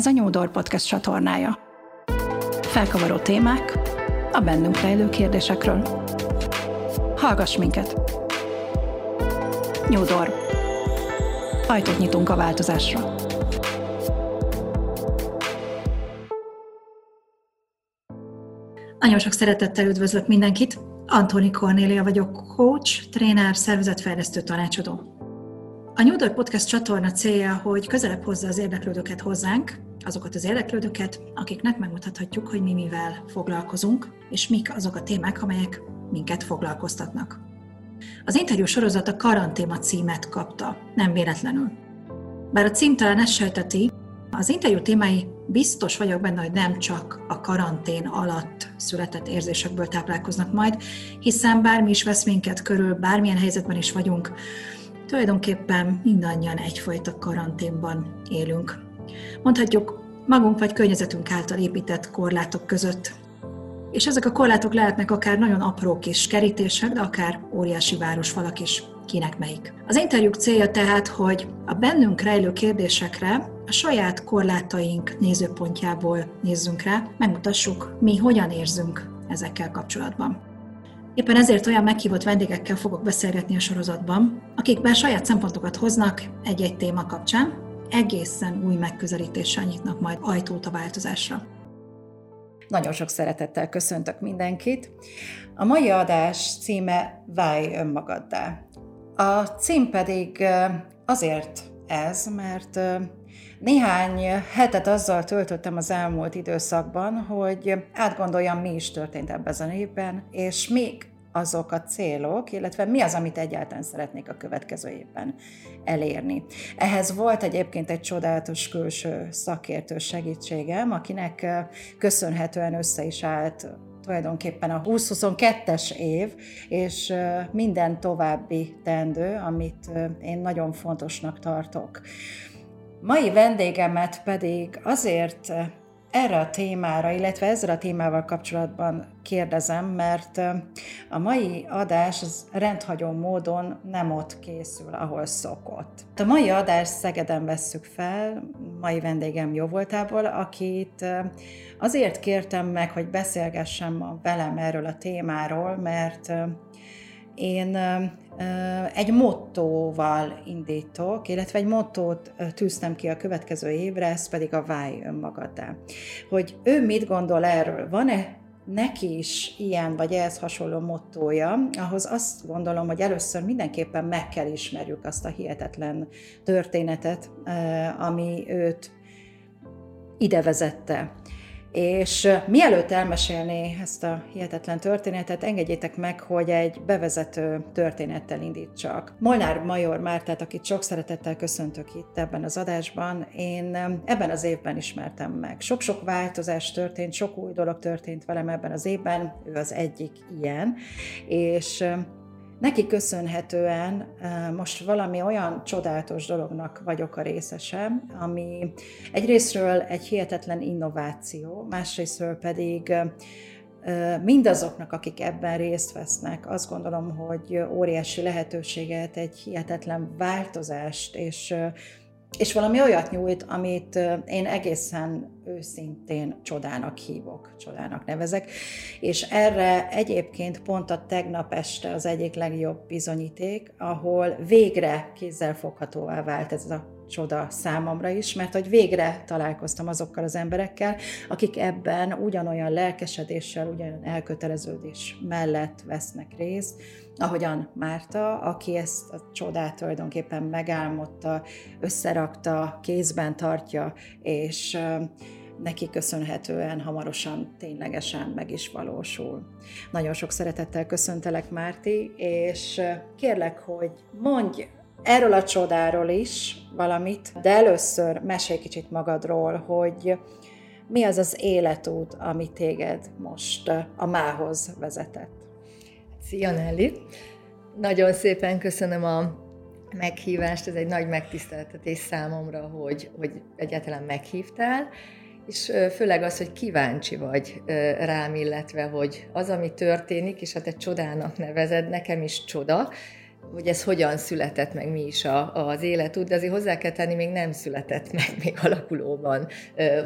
Ez a New Door Podcast csatornája. Felkavaró témák a bennünk rejlő kérdésekről. Hallgass minket! New Door. Ajtót nyitunk a változásra. Nagyon sok szeretettel üdvözlök mindenkit! Antoni Kornélia vagyok, coach, tréner, szervezetfejlesztő tanácsadó. A New Door Podcast csatorna célja, hogy közelebb hozza az érdeklődőket hozzánk, azokat az érdeklődőket, akiknek megmutathatjuk, hogy mi mivel foglalkozunk, és mik azok a témák, amelyek minket foglalkoztatnak. Az interjú sorozat a karantéma címet kapta, nem véletlenül. Bár a cím talán ezt sejteti, az interjú témái biztos vagyok benne, hogy nem csak a karantén alatt született érzésekből táplálkoznak majd, hiszen bármi is vesz minket körül, bármilyen helyzetben is vagyunk, tulajdonképpen mindannyian egyfajta karanténban élünk. Mondhatjuk, magunk vagy környezetünk által épített korlátok között. És ezek a korlátok lehetnek akár nagyon apró kis kerítések, de akár óriási városfalak is, kinek melyik. Az interjúk célja tehát, hogy a bennünk rejlő kérdésekre a saját korlátaink nézőpontjából nézzünk rá, megmutassuk, mi hogyan érzünk ezekkel kapcsolatban. Éppen ezért olyan meghívott vendégekkel fogok beszélgetni a sorozatban, akik bár saját szempontokat hoznak egy-egy téma kapcsán, egészen új megközelítéssel nyitnak majd ajtót a változásra. Nagyon sok szeretettel köszöntök mindenkit. A mai adás címe Válj önmagaddá. A cím pedig azért ez, mert néhány hetet azzal töltöttem az elmúlt időszakban, hogy átgondoljam, mi is történt ebben a évben, és még azok a célok, illetve mi az, amit egyáltalán szeretnék a következő évben elérni. Ehhez volt egyébként egy csodálatos külső szakértő segítségem, akinek köszönhetően össze is állt tulajdonképpen a 2022-es év, és minden további tendő, amit én nagyon fontosnak tartok. Mai vendégemet pedig azért erre a témára, illetve ezzel a témával kapcsolatban kérdezem, mert a mai adás az rendhagyó módon nem ott készül, ahol szokott. A mai adás Szegeden vesszük fel, mai vendégem jó voltából, akit azért kértem meg, hogy beszélgessem velem erről a témáról, mert én egy mottóval indítok, illetve egy mottót tűztem ki a következő évre, ez pedig a válj önmagaddá. Hogy ő mit gondol erről? Van-e neki is ilyen vagy ehhez hasonló mottója, ahhoz azt gondolom, hogy először mindenképpen meg kell ismerjük azt a hihetetlen történetet, ami őt ide vezette. És mielőtt elmesélné ezt a hihetetlen történetet, engedjétek meg, hogy egy bevezető történettel indítsak. Molnár Major Mártát, akit sok szeretettel köszöntök itt ebben az adásban, én ebben az évben ismertem meg. Sok-sok változás történt, sok új dolog történt velem ebben az évben, ő az egyik ilyen, és Neki köszönhetően most valami olyan csodálatos dolognak vagyok a részese, ami egyrésztről egy hihetetlen innováció, másrésztről pedig mindazoknak, akik ebben részt vesznek, azt gondolom, hogy óriási lehetőséget, egy hihetetlen változást és és valami olyat nyújt, amit én egészen őszintén csodának hívok, csodának nevezek, és erre egyébként pont a tegnap este az egyik legjobb bizonyíték, ahol végre kézzelfoghatóvá vált ez a csoda számomra is, mert hogy végre találkoztam azokkal az emberekkel, akik ebben ugyanolyan lelkesedéssel, ugyanolyan elköteleződés mellett vesznek részt, ahogyan Márta, aki ezt a csodát tulajdonképpen megálmodta, összerakta, kézben tartja, és neki köszönhetően hamarosan ténylegesen meg is valósul. Nagyon sok szeretettel köszöntelek, Márti, és kérlek, hogy mondj erről a csodáról is valamit, de először mesélj kicsit magadról, hogy mi az az életút, ami téged most a mához vezetett. Szia Nelly! Nagyon szépen köszönöm a meghívást, ez egy nagy megtiszteltetés számomra, hogy, hogy egyáltalán meghívtál, és főleg az, hogy kíváncsi vagy rám, illetve hogy az, ami történik, és hát egy csodának nevezed, nekem is csoda, hogy ez hogyan született meg, mi is a, az életút, de azért hozzá kell tenni, még nem született meg, még alakulóban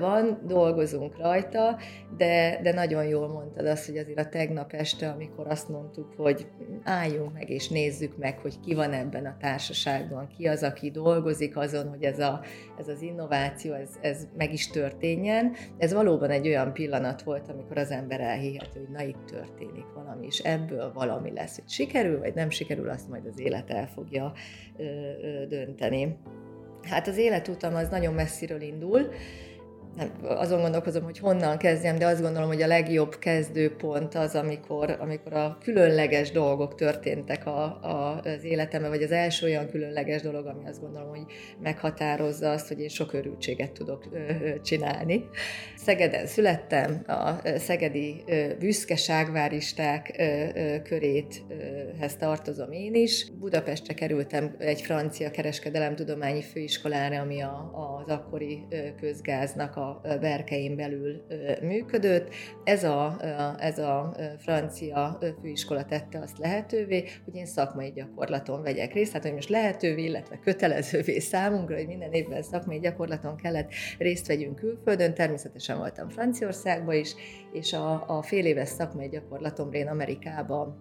van, dolgozunk rajta, de, de nagyon jól mondtad azt, hogy azért a tegnap este, amikor azt mondtuk, hogy álljunk meg és nézzük meg, hogy ki van ebben a társaságban, ki az, aki dolgozik azon, hogy ez, a, ez az innováció, ez, ez meg is történjen. Ez valóban egy olyan pillanat volt, amikor az ember elhihető, hogy na itt történik valami, és ebből valami lesz, hogy sikerül, vagy nem sikerül, azt majd az élet el fogja dönteni. Hát az életutam az nagyon messziről indul, nem, azon gondolkozom, hogy honnan kezdjem, de azt gondolom, hogy a legjobb kezdőpont az, amikor, amikor a különleges dolgok történtek a, a, az életemben, vagy az első olyan különleges dolog, ami azt gondolom, hogy meghatározza azt, hogy én sok örültséget tudok ö, ö, csinálni. Szegeden születtem, a szegedi büszkeságváristák köréthez tartozom én is. Budapestre kerültem egy francia kereskedelemtudományi főiskolára, ami a, az akkori közgáznak a a belül működött. Ez a, ez a francia főiskola tette azt lehetővé, hogy én szakmai gyakorlaton vegyek részt, tehát hogy most lehetővé, illetve kötelezővé számunkra, hogy minden évben szakmai gyakorlaton kellett részt vegyünk külföldön. Természetesen voltam Franciaországban is, és a, a fél éves szakmai gyakorlatomra én Amerikába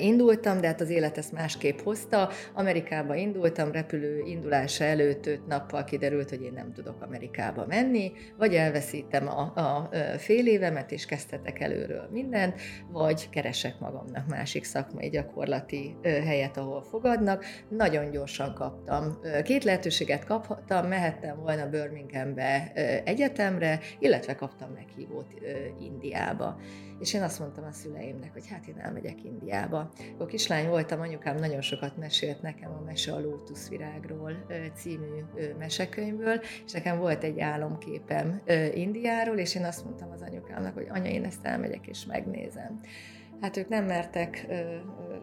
indultam, de hát az élet ezt másképp hozta. Amerikába indultam, repülő indulása előtt öt nappal kiderült, hogy én nem tudok Amerikába menni, vagy elveszítem a, a fél évemet, és kezdhetek előről mindent, vagy keresek magamnak másik szakmai gyakorlati helyet, ahol fogadnak. Nagyon gyorsan kaptam. Két lehetőséget kaptam, mehettem volna Birminghambe egyetemre, illetve kaptam meghívót Indiába. És én azt mondtam a szüleimnek, hogy hát én elmegyek Indiába. Akkor kislány voltam, anyukám nagyon sokat mesélt nekem a Mese a lótuszvirágról című mesekönyvből, és nekem volt egy álomképem Indiáról, és én azt mondtam az anyukámnak, hogy anya, én ezt elmegyek és megnézem. Hát ők nem mertek,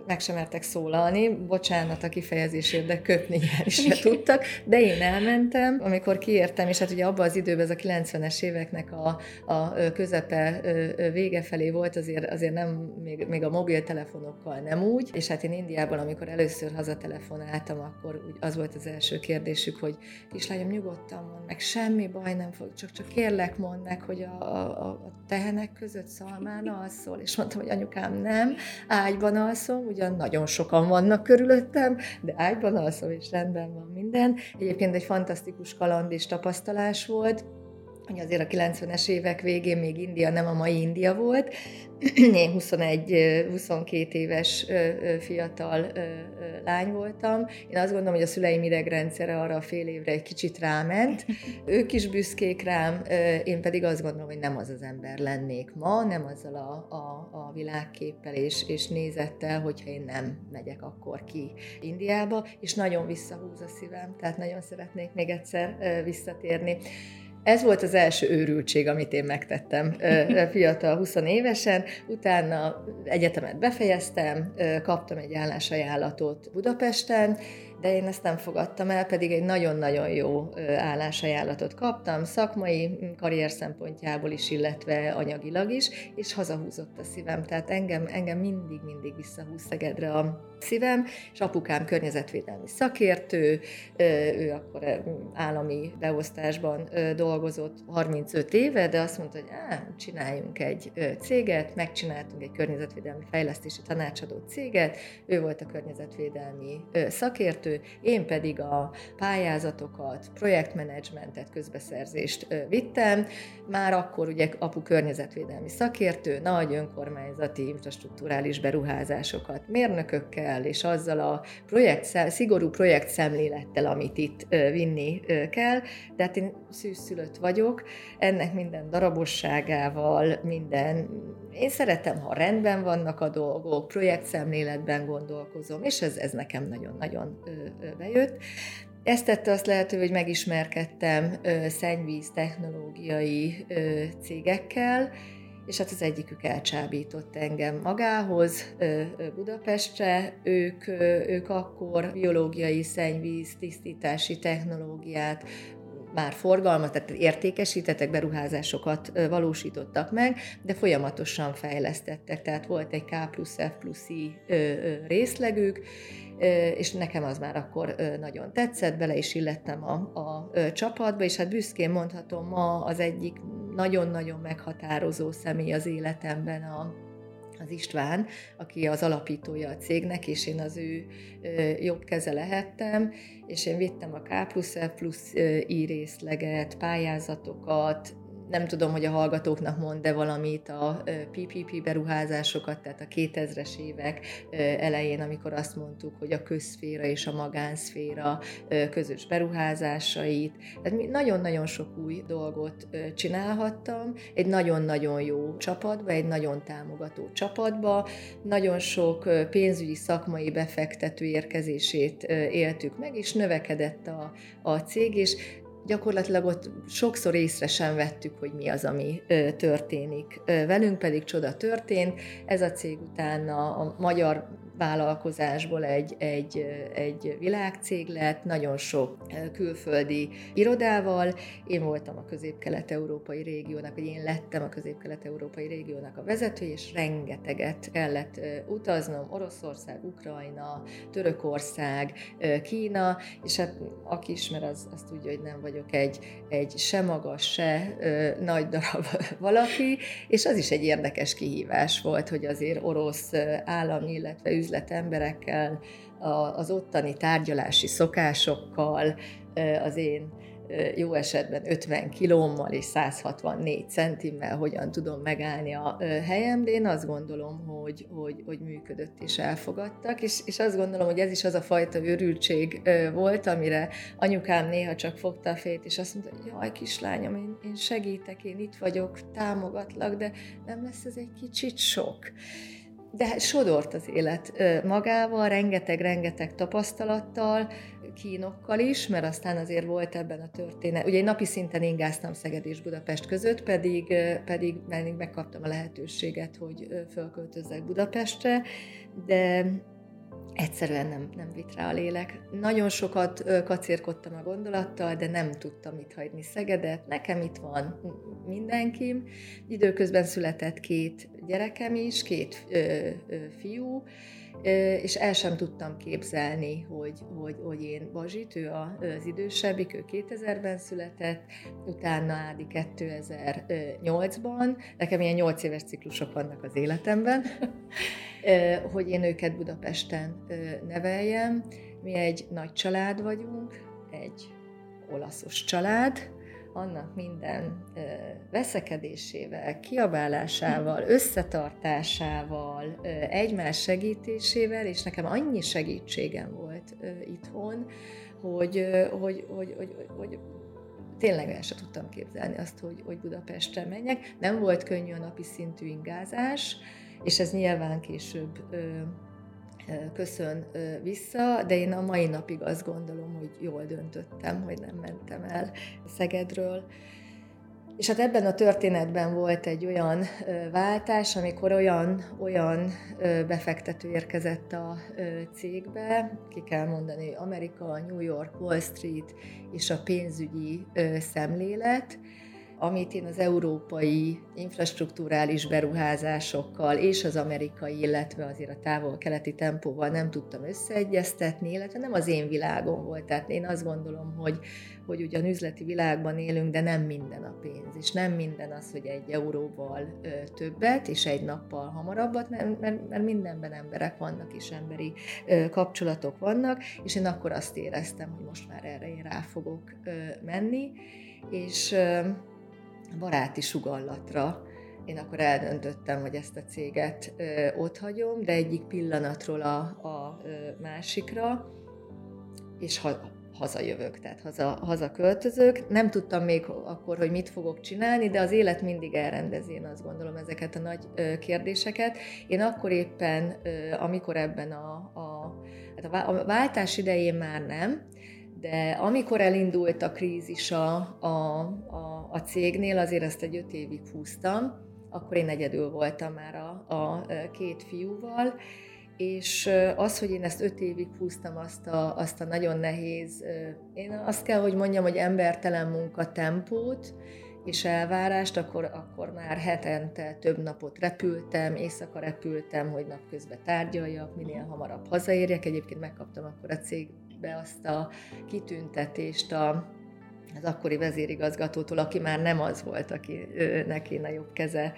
meg sem mertek szólalni, bocsánat a kifejezésért, de köpni is se tudtak, de én elmentem, amikor kiértem, és hát ugye abban az időben, ez a 90-es éveknek a, a közepe vége felé volt, azért, azért nem, még, még a mobiltelefonokkal nem úgy, és hát én Indiában, amikor először hazatelefonáltam, akkor úgy az volt az első kérdésük, hogy kislányom, nyugodtan mond meg, semmi baj nem fog, csak, csak kérlek mondd meg, hogy a, a, a tehenek között szalmán alszol, és mondtam, hogy anyukám, anyukám nem, ágyban alszom, ugyan nagyon sokan vannak körülöttem, de ágyban alszom, és rendben van minden. Egyébként egy fantasztikus kaland és tapasztalás volt, hogy azért a 90-es évek végén még India nem a mai India volt. Én 21-22 éves fiatal lány voltam. Én azt gondolom, hogy a szüleim idegrendszere arra a fél évre egy kicsit ráment. Ők is büszkék rám, én pedig azt gondolom, hogy nem az az ember lennék ma, nem azzal a, a, a világképpel és, és nézettel, hogyha én nem megyek akkor ki Indiába, és nagyon visszahúz a szívem, tehát nagyon szeretnék még egyszer visszatérni. Ez volt az első őrültség, amit én megtettem fiatal, 20 évesen. Utána egyetemet befejeztem, kaptam egy állásajánlatot Budapesten, de én ezt nem fogadtam el, pedig egy nagyon-nagyon jó állásajánlatot kaptam, szakmai karrier szempontjából is, illetve anyagilag is, és hazahúzott a szívem. Tehát engem, engem mindig-mindig visszahúz Szegedre a szívem, és apukám környezetvédelmi szakértő, ő akkor állami beosztásban dolgozott 35 éve, de azt mondta, hogy á, csináljunk egy céget, megcsináltunk egy környezetvédelmi fejlesztési tanácsadó céget, ő volt a környezetvédelmi szakértő, én pedig a pályázatokat, projektmenedzsmentet, közbeszerzést vittem. Már akkor ugye apu környezetvédelmi szakértő, nagy önkormányzati infrastruktúrális beruházásokat mérnökökkel, és azzal a projekt, szigorú projekt szemlélettel, amit itt vinni kell. De hát én szűzszülött vagyok, ennek minden darabosságával, minden... Én szeretem, ha rendben vannak a dolgok, projektszemléletben gondolkozom, és ez, ez nekem nagyon-nagyon bejött. Ezt tette azt lehetővé, hogy megismerkedtem szennyvíz technológiai cégekkel, és hát az egyikük elcsábított engem magához Budapestre. Ők, ők akkor biológiai szennyvíz tisztítási technológiát már forgalmat, tehát értékesítettek, beruházásokat valósítottak meg, de folyamatosan fejlesztettek. Tehát volt egy K plusz F plusz I részlegük, és nekem az már akkor nagyon tetszett, bele is illettem a, a csapatba, és hát büszkén mondhatom, ma az egyik nagyon-nagyon meghatározó személy az életemben a, az István, aki az alapítója a cégnek, és én az ő jobb keze lehettem, és én vittem a K plusz F plusz I részleget, pályázatokat, nem tudom, hogy a hallgatóknak mond de valamit a PPP beruházásokat, tehát a 2000-es évek elején, amikor azt mondtuk, hogy a közszféra és a magánszféra közös beruházásait. Tehát nagyon-nagyon sok új dolgot csinálhattam, egy nagyon-nagyon jó csapatba, egy nagyon támogató csapatba, nagyon sok pénzügyi szakmai befektető érkezését éltük meg, és növekedett a, a cég, és gyakorlatilag ott sokszor észre sem vettük, hogy mi az, ami történik. Velünk pedig csoda történt. Ez a cég utána a magyar vállalkozásból egy, egy, egy világcég lett, nagyon sok külföldi irodával. Én voltam a közép-kelet-európai régiónak, vagy én lettem a közép-kelet-európai régiónak a vezető, és rengeteget kellett utaznom, Oroszország, Ukrajna, Törökország, Kína, és hát aki ismer, az, az tudja, hogy nem vagyok egy, egy se magas, se nagy darab valaki, és az is egy érdekes kihívás volt, hogy azért orosz állam, illetve üzletemberekkel, az ottani tárgyalási szokásokkal, az én jó esetben 50 kilómmal és 164 centimmel hogyan tudom megállni a helyem, de én azt gondolom, hogy, hogy, hogy működött és elfogadtak, és, és azt gondolom, hogy ez is az a fajta őrültség volt, amire anyukám néha csak fogta a fejét, és azt mondta, jaj, kislányom, én, én segítek, én itt vagyok, támogatlak, de nem lesz ez egy kicsit sok de sodort az élet magával, rengeteg-rengeteg tapasztalattal, kínokkal is, mert aztán azért volt ebben a történet. Ugye én napi szinten ingáztam Szeged és Budapest között, pedig, pedig megkaptam a lehetőséget, hogy fölköltözzek Budapestre, de egyszerűen nem, nem vitt rá a lélek. Nagyon sokat kacérkodtam a gondolattal, de nem tudtam itt hagyni Szegedet. Nekem itt van mindenkim. Időközben született két gyerekem is, két ö, ö, fiú, és el sem tudtam képzelni, hogy, hogy, hogy én Bazsit, ő az idősebbik, ő 2000-ben született, utána Ádi 2008-ban, nekem ilyen 8 éves ciklusok vannak az életemben, hogy én őket Budapesten neveljem. Mi egy nagy család vagyunk, egy olaszos család, annak minden veszekedésével, kiabálásával, összetartásával, egymás segítésével, és nekem annyi segítségem volt itthon, hogy, hogy, hogy, hogy, hogy tényleg el sem tudtam képzelni azt, hogy, hogy Budapestre menjek. Nem volt könnyű a napi szintű ingázás, és ez nyilván később köszön vissza, de én a mai napig azt gondolom, hogy jól döntöttem, hogy nem mentem el Szegedről. És hát ebben a történetben volt egy olyan váltás, amikor olyan, olyan befektető érkezett a cégbe, ki kell mondani, Amerika, New York, Wall Street és a pénzügyi szemlélet, amit én az európai infrastruktúrális beruházásokkal és az amerikai, illetve azért a távol-keleti tempóval nem tudtam összeegyeztetni, illetve nem az én világom volt. Tehát én azt gondolom, hogy, hogy ugyan üzleti világban élünk, de nem minden a pénz, és nem minden az, hogy egy euróval többet, és egy nappal hamarabbat, mert, mert, mert mindenben emberek vannak, és emberi kapcsolatok vannak, és én akkor azt éreztem, hogy most már erre én rá fogok menni, és baráti sugallatra én akkor eldöntöttem, hogy ezt a céget ott hagyom, de egyik pillanatról a, a másikra, és ha, hazajövök, tehát haza, haza költözök. Nem tudtam még akkor, hogy mit fogok csinálni, de az élet mindig elrendezi, én azt gondolom, ezeket a nagy kérdéseket. Én akkor éppen, amikor ebben a, a, hát a váltás idején már nem, de amikor elindult a krízis a, a, a, a cégnél, azért ezt egy öt évig húztam, akkor én egyedül voltam már a, a két fiúval, és az, hogy én ezt öt évig húztam azt a, azt a nagyon nehéz, én azt kell, hogy mondjam, hogy embertelen munka tempót, és elvárást, akkor, akkor már hetente több napot repültem, éjszaka repültem, hogy napközben tárgyaljak, minél hamarabb hazaérjek. Egyébként megkaptam akkor a cégbe azt a kitüntetést a, az akkori vezérigazgatótól, aki már nem az volt, aki neki a jobb keze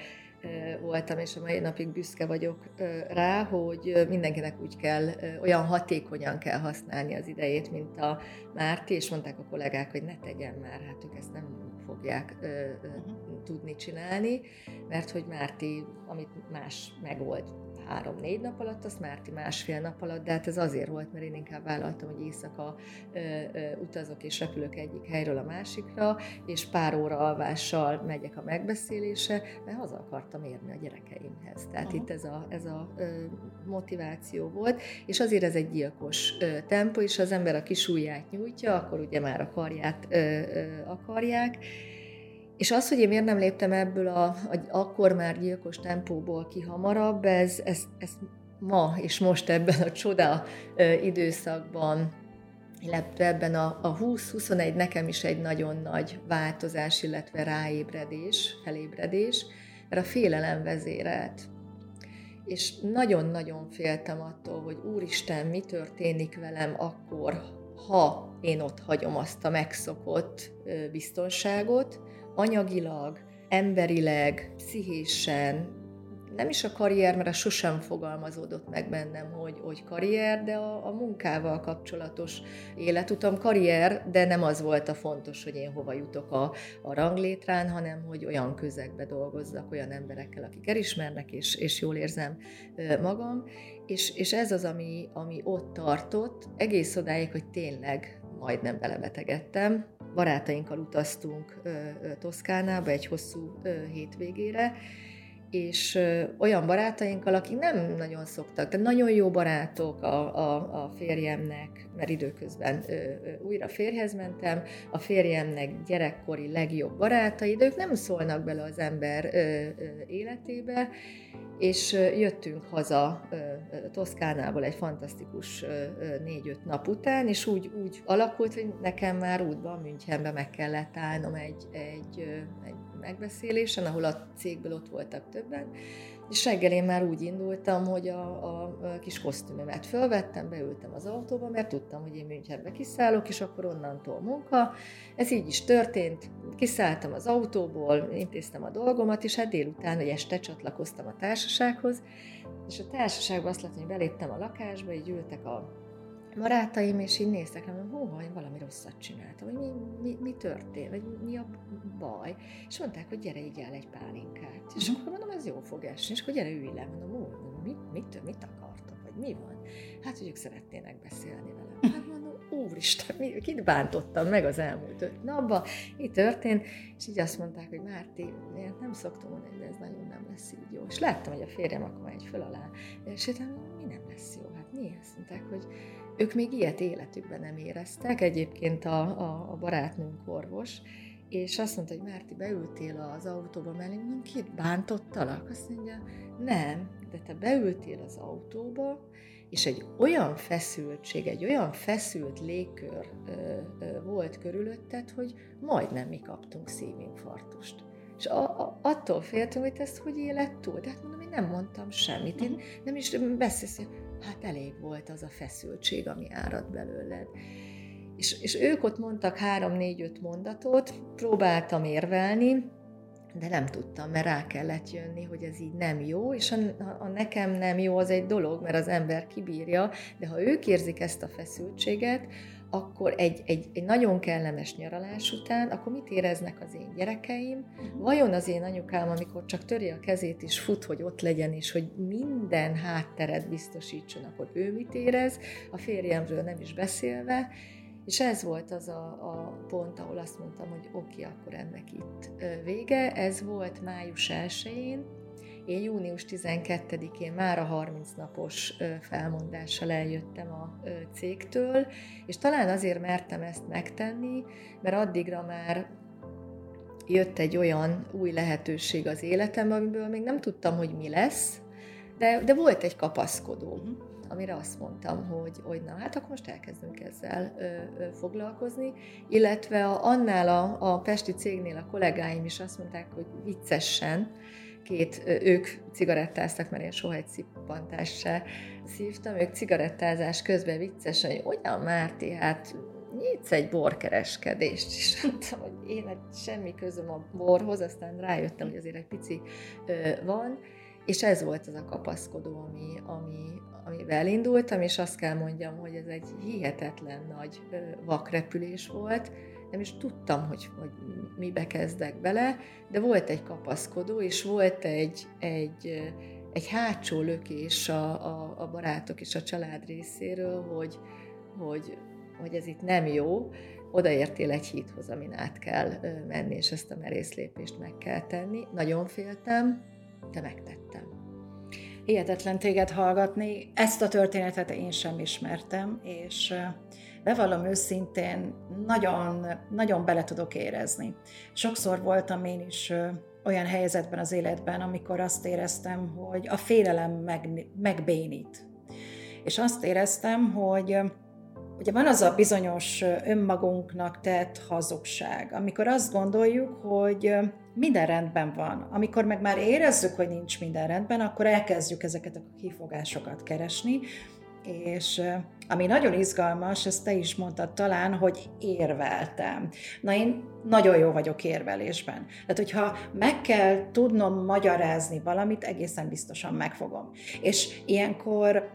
voltam, és a mai napig büszke vagyok rá, hogy mindenkinek úgy kell, olyan hatékonyan kell használni az idejét, mint a Márti, és mondták a kollégák, hogy ne tegyen már, hát ők ezt nem fogják uh-huh. tudni csinálni, mert hogy Márti, amit más megold három-négy nap alatt, azt Márti másfél nap alatt, de hát ez azért volt, mert én inkább vállaltam, hogy éjszaka ö, ö, utazok és repülök egyik helyről a másikra, és pár óra alvással megyek a megbeszélése, mert haza akartam érni a gyerekeimhez. Tehát uh-huh. itt ez a, ez a ö, motiváció volt, és azért ez egy gyilkos ö, tempó, és az ember a kis ujját nyújtja, akkor ugye már a karját ö, ö, akarják, és az, hogy én miért nem léptem ebből a, a akkor már gyilkos tempóból ki hamarabb, ez, ez, ez ma és most ebben a csoda időszakban, illetve ebben a, a 20-21 nekem is egy nagyon nagy változás, illetve ráébredés, felébredés, mert a félelem vezérelt. És nagyon-nagyon féltem attól, hogy Úristen, mi történik velem akkor, ha én ott hagyom azt a megszokott biztonságot, anyagilag, emberileg, pszichésen, nem is a karrier, mert a sosem fogalmazódott meg bennem, hogy, hogy karrier, de a, a munkával kapcsolatos életutam karrier, de nem az volt a fontos, hogy én hova jutok a, a ranglétrán, hanem hogy olyan közegbe dolgozzak, olyan emberekkel, akik elismernek, és, és jól érzem magam. És, és ez az, ami, ami ott tartott, egész odáig, hogy tényleg majdnem belebetegedtem. Barátainkkal utaztunk Toszkánába egy hosszú hétvégére, és olyan barátainkkal, akik nem nagyon szoktak, de nagyon jó barátok a, a, a férjemnek, mert időközben ö, ö, újra férhez mentem, a férjemnek gyerekkori legjobb barátai, de ők nem szólnak bele az ember ö, ö, életébe, és jöttünk haza Toszkánából egy fantasztikus négy-öt nap után, és úgy, úgy alakult, hogy nekem már útban Münchenbe meg kellett állnom egy, egy, egy megbeszélésen, ahol a cégből ott voltak többen, és reggel én már úgy indultam, hogy a, a, kis kosztümömet fölvettem, beültem az autóba, mert tudtam, hogy én Münchenbe kiszállok, és akkor onnantól munka. Ez így is történt. Kiszálltam az autóból, intéztem a dolgomat, és hát délután, vagy este csatlakoztam a társasághoz, és a társaságban azt láttam, hogy beléptem a lakásba, így ültek a barátaim, és így néztek rám, hova, én valami rosszat csináltam, hogy mi, mi, mi történt, vagy mi a baj. És mondták, hogy gyere, így el egy pálinkát. És mhm. akkor mondom, ez jó fog esni, és akkor gyere, ülj le. Mondom, ó, mit, mit, mit akartok, vagy mi van? Hát, hogy ők szeretnének beszélni velem. Hát mondom, úristen, mi, kit bántottam meg az elmúlt öt napban, mi történt, és így azt mondták, hogy Márti, én nem szoktam mondani, de ez nagyon nem lesz így jó. És láttam, hogy a férjem akkor egy föl alá, és én mi nem lesz jó, mi? Azt mondták, hogy ők még ilyet életükben nem éreztek, egyébként a, a, a barátnőnk orvos, és azt mondta, hogy Márti, beültél az autóba mellé, mondom, kit bántottalak? Azt mondja, nem, de te beültél az autóba, és egy olyan feszültség, egy olyan feszült légkör ö, ö, volt körülötted, hogy majdnem mi kaptunk szívinfarktust. És a, a, attól féltünk, hogy ezt hogy élet túl. De hát mondom, én nem mondtam semmit, én nem is beszélsz, hát elég volt az a feszültség, ami árad belőled. És, és ők ott mondtak három-négy-öt mondatot, próbáltam érvelni, de nem tudtam, mert rá kellett jönni, hogy ez így nem jó, és a, a nekem nem jó az egy dolog, mert az ember kibírja, de ha ők érzik ezt a feszültséget, akkor egy, egy, egy nagyon kellemes nyaralás után, akkor mit éreznek az én gyerekeim? Vajon az én anyukám, amikor csak töri a kezét és fut, hogy ott legyen, és hogy minden hátteret biztosítson, akkor ő mit érez? A férjemről nem is beszélve. És ez volt az a, a pont, ahol azt mondtam, hogy oké, okay, akkor ennek itt vége. Ez volt május 1-én, én június 12-én már a 30 napos felmondással eljöttem a cégtől, és talán azért mertem ezt megtenni, mert addigra már jött egy olyan új lehetőség az életemben, amiből még nem tudtam, hogy mi lesz, de, de volt egy kapaszkodó. amire azt mondtam, hogy, hogy na hát akkor most elkezdünk ezzel ö, ö, foglalkozni, illetve a, annál a, a Pesti cégnél a kollégáim is azt mondták, hogy viccesen, két, ők cigarettáztak, mert én soha egy szippantást se szívtam, ők cigarettázás közben viccesen, hogy olyan Márti, hát nyitsz egy borkereskedést, és mondtam, hogy én semmi közöm a borhoz, aztán rájöttem, hogy azért egy pici van, és ez volt az a kapaszkodó, ami, ami, amivel indultam, és azt kell mondjam, hogy ez egy hihetetlen nagy vakrepülés volt, nem is tudtam, hogy, hogy mibe kezdek bele, de volt egy kapaszkodó, és volt egy, egy, egy hátsó lökés a, a, a barátok és a család részéről, hogy, hogy, hogy ez itt nem jó, odaértél egy híthoz, amin át kell menni, és ezt a merész lépést meg kell tenni. Nagyon féltem, de megtettem. Hihetetlen téged hallgatni. Ezt a történetet én sem ismertem, és bevallom őszintén, nagyon, nagyon bele tudok érezni. Sokszor voltam én is olyan helyzetben az életben, amikor azt éreztem, hogy a félelem meg, megbénít. És azt éreztem, hogy ugye van az a bizonyos önmagunknak tett hazugság, amikor azt gondoljuk, hogy minden rendben van. Amikor meg már érezzük, hogy nincs minden rendben, akkor elkezdjük ezeket a kifogásokat keresni, és ami nagyon izgalmas, ezt te is mondtad talán, hogy érveltem. Na én nagyon jó vagyok érvelésben. Tehát, hogyha meg kell tudnom magyarázni valamit, egészen biztosan megfogom. És ilyenkor,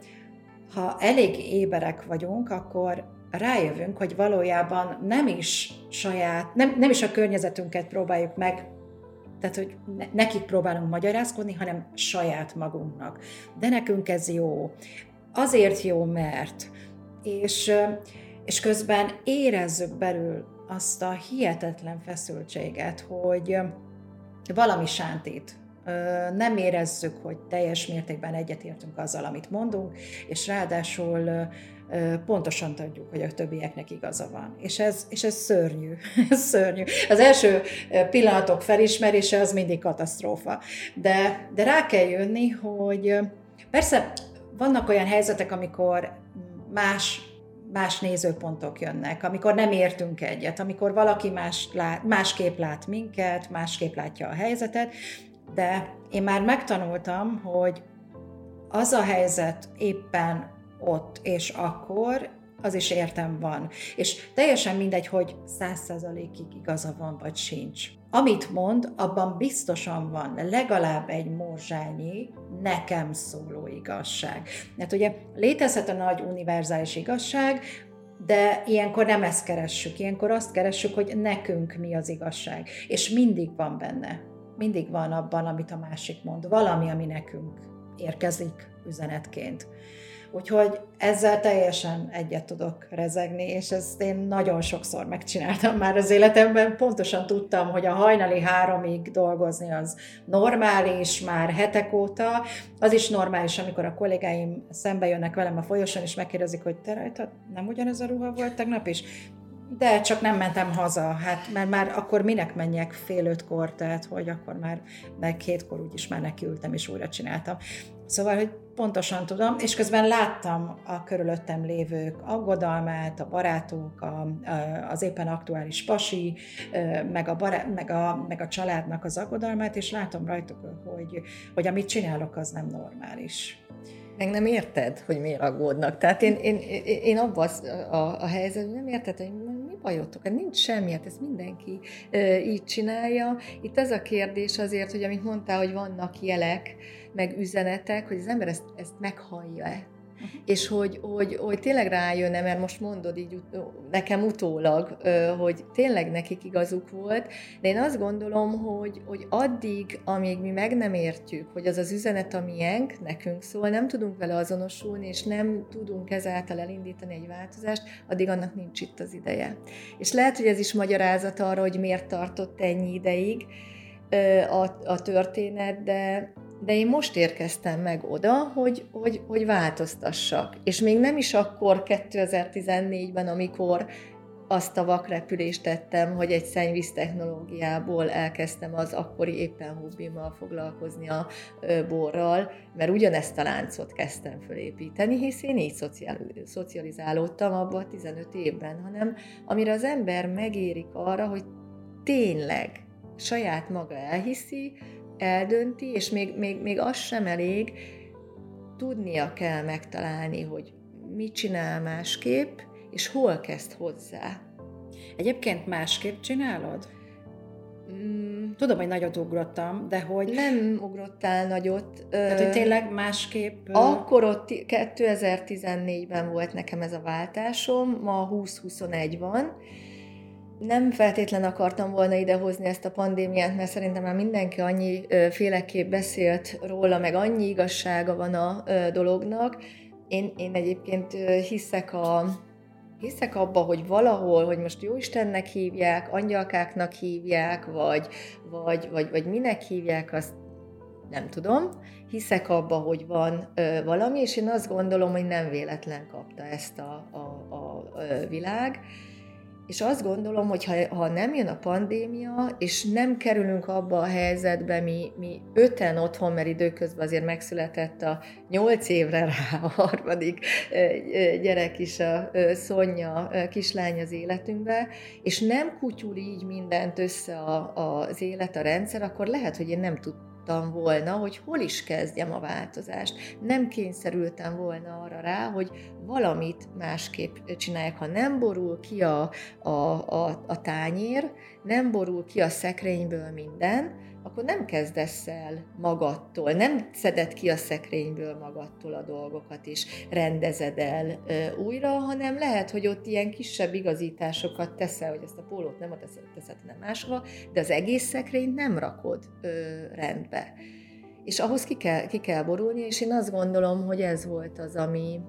ha elég éberek vagyunk, akkor rájövünk, hogy valójában nem is saját, nem, nem is a környezetünket próbáljuk meg tehát, hogy nekik próbálunk magyarázkodni, hanem saját magunknak. De nekünk ez jó. Azért jó, mert. És, és közben érezzük belül azt a hihetetlen feszültséget, hogy valami sántít. Nem érezzük, hogy teljes mértékben egyetértünk azzal, amit mondunk, és ráadásul pontosan tudjuk, hogy a többieknek igaza van. És ez, és ez szörnyű. ez szörnyű. Az első pillanatok felismerése az mindig katasztrófa. De, de rá kell jönni, hogy persze vannak olyan helyzetek, amikor más más nézőpontok jönnek, amikor nem értünk egyet, amikor valaki más lát, másképp lát minket, másképp látja a helyzetet, de én már megtanultam, hogy az a helyzet éppen ott és akkor, az is értem van. És teljesen mindegy, hogy száz százalékig igaza van, vagy sincs. Amit mond, abban biztosan van legalább egy morzsányi nekem szóló igazság. Mert ugye létezhet a nagy univerzális igazság, de ilyenkor nem ezt keressük, ilyenkor azt keressük, hogy nekünk mi az igazság. És mindig van benne, mindig van abban, amit a másik mond, valami, ami nekünk érkezik üzenetként. Úgyhogy ezzel teljesen egyet tudok rezegni, és ezt én nagyon sokszor megcsináltam már az életemben. Pontosan tudtam, hogy a hajnali háromig dolgozni az normális, már hetek óta. Az is normális, amikor a kollégáim szembe jönnek velem a folyosón, és megkérdezik, hogy te rajta nem ugyanez a ruha volt tegnap is? De csak nem mentem haza, hát mert már akkor minek menjek fél ötkor, tehát hogy akkor már meg hétkor úgyis már nekiültem és újra csináltam. Szóval, hogy pontosan tudom, és közben láttam a körülöttem lévők aggodalmát, a barátok, a, az éppen aktuális pasi, meg a, bará, meg, a, meg a családnak az aggodalmát, és látom rajtuk, hogy, hogy amit csinálok, az nem normális. Meg nem érted, hogy miért aggódnak. Tehát én, én, én abban a, a helyzetben nem érted, hogy bajotok, hát nincs semmi, hát ezt mindenki így csinálja. Itt ez a kérdés azért, hogy amit mondtál, hogy vannak jelek, meg üzenetek, hogy az ember ezt, ezt meghallja-e. És hogy, hogy, hogy tényleg rájönne, mert most mondod így nekem utólag, hogy tényleg nekik igazuk volt, de én azt gondolom, hogy, hogy addig, amíg mi meg nem értjük, hogy az az üzenet, amilyenk nekünk szól, nem tudunk vele azonosulni, és nem tudunk ezáltal elindítani egy változást, addig annak nincs itt az ideje. És lehet, hogy ez is magyarázat arra, hogy miért tartott ennyi ideig a, a történet, de, de én most érkeztem meg oda, hogy, hogy, hogy változtassak. És még nem is akkor 2014-ben, amikor azt a vakrepülést tettem, hogy egy szennyvíz technológiából elkezdtem az akkori éppen hobbimmal foglalkozni a borral, mert ugyanezt a láncot kezdtem fölépíteni, hisz én így szocializálódtam abban a 15 évben, hanem amire az ember megérik arra, hogy tényleg saját maga elhiszi, eldönti, és még, még, még az sem elég, tudnia kell megtalálni, hogy mit csinál másképp, és hol kezd hozzá. Egyébként másképp csinálod? Mm. Tudom, hogy nagyot ugrottam, de hogy... Nem ugrottál nagyot. Tehát, hogy tényleg másképp... Akkor ott 2014-ben volt nekem ez a váltásom, ma 2021 van, nem feltétlen akartam volna idehozni ezt a pandémiát, mert szerintem már mindenki annyi féleképp beszélt róla, meg annyi igazsága van a dolognak. Én, én egyébként hiszek a, hiszek abba, hogy valahol, hogy most Jóistennek hívják, angyalkáknak hívják, vagy, vagy, vagy, vagy minek hívják, azt nem tudom. Hiszek abba, hogy van ö, valami, és én azt gondolom, hogy nem véletlen kapta ezt a, a, a, a világ. És azt gondolom, hogy ha, ha nem jön a pandémia, és nem kerülünk abba a helyzetbe, mi, mi öten otthon, mert időközben azért megszületett a nyolc évre rá a harmadik gyerek is, a Szonya kislány az életünkbe, és nem kutyul így mindent össze a, az élet, a rendszer, akkor lehet, hogy én nem tudtam tudtam volna, hogy hol is kezdjem a változást. Nem kényszerültem volna arra rá, hogy valamit másképp csinálják. Ha nem borul ki a, a, a, a tányér, nem borul ki a szekrényből minden, akkor nem kezdesz el magadtól, nem szeded ki a szekrényből magadtól a dolgokat, és rendezed el újra, hanem lehet, hogy ott ilyen kisebb igazításokat teszel, hogy ezt a pólót nem teszed, teszed nem máshova, de az egész szekrényt nem rakod rendbe. És ahhoz ki kell, ki kell borulni, és én azt gondolom, hogy ez volt az, ami,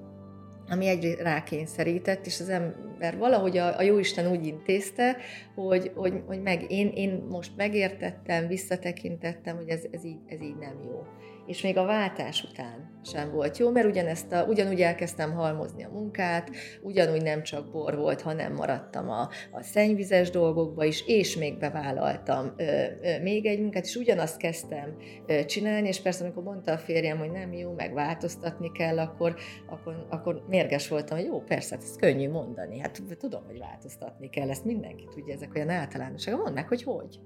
ami egy rákényszerített, és az ember valahogy a, a Jóisten úgy intézte, hogy, hogy, hogy meg, én, én most megértettem, visszatekintettem, hogy ez, ez, így, ez így nem jó és még a váltás után sem volt jó, mert ugyanezt a, ugyanúgy elkezdtem halmozni a munkát, ugyanúgy nem csak bor volt, hanem maradtam a, a szennyvizes dolgokba is, és még bevállaltam ö, ö, még egy munkát, és ugyanazt kezdtem ö, csinálni, és persze amikor mondta a férjem, hogy nem jó, meg változtatni kell, akkor, akkor, akkor mérges voltam, hogy jó, persze, hát ez könnyű mondani, hát tudom, hogy változtatni kell, ezt mindenki tudja, ezek olyan általánosak. Mondd meg, hogy hogy.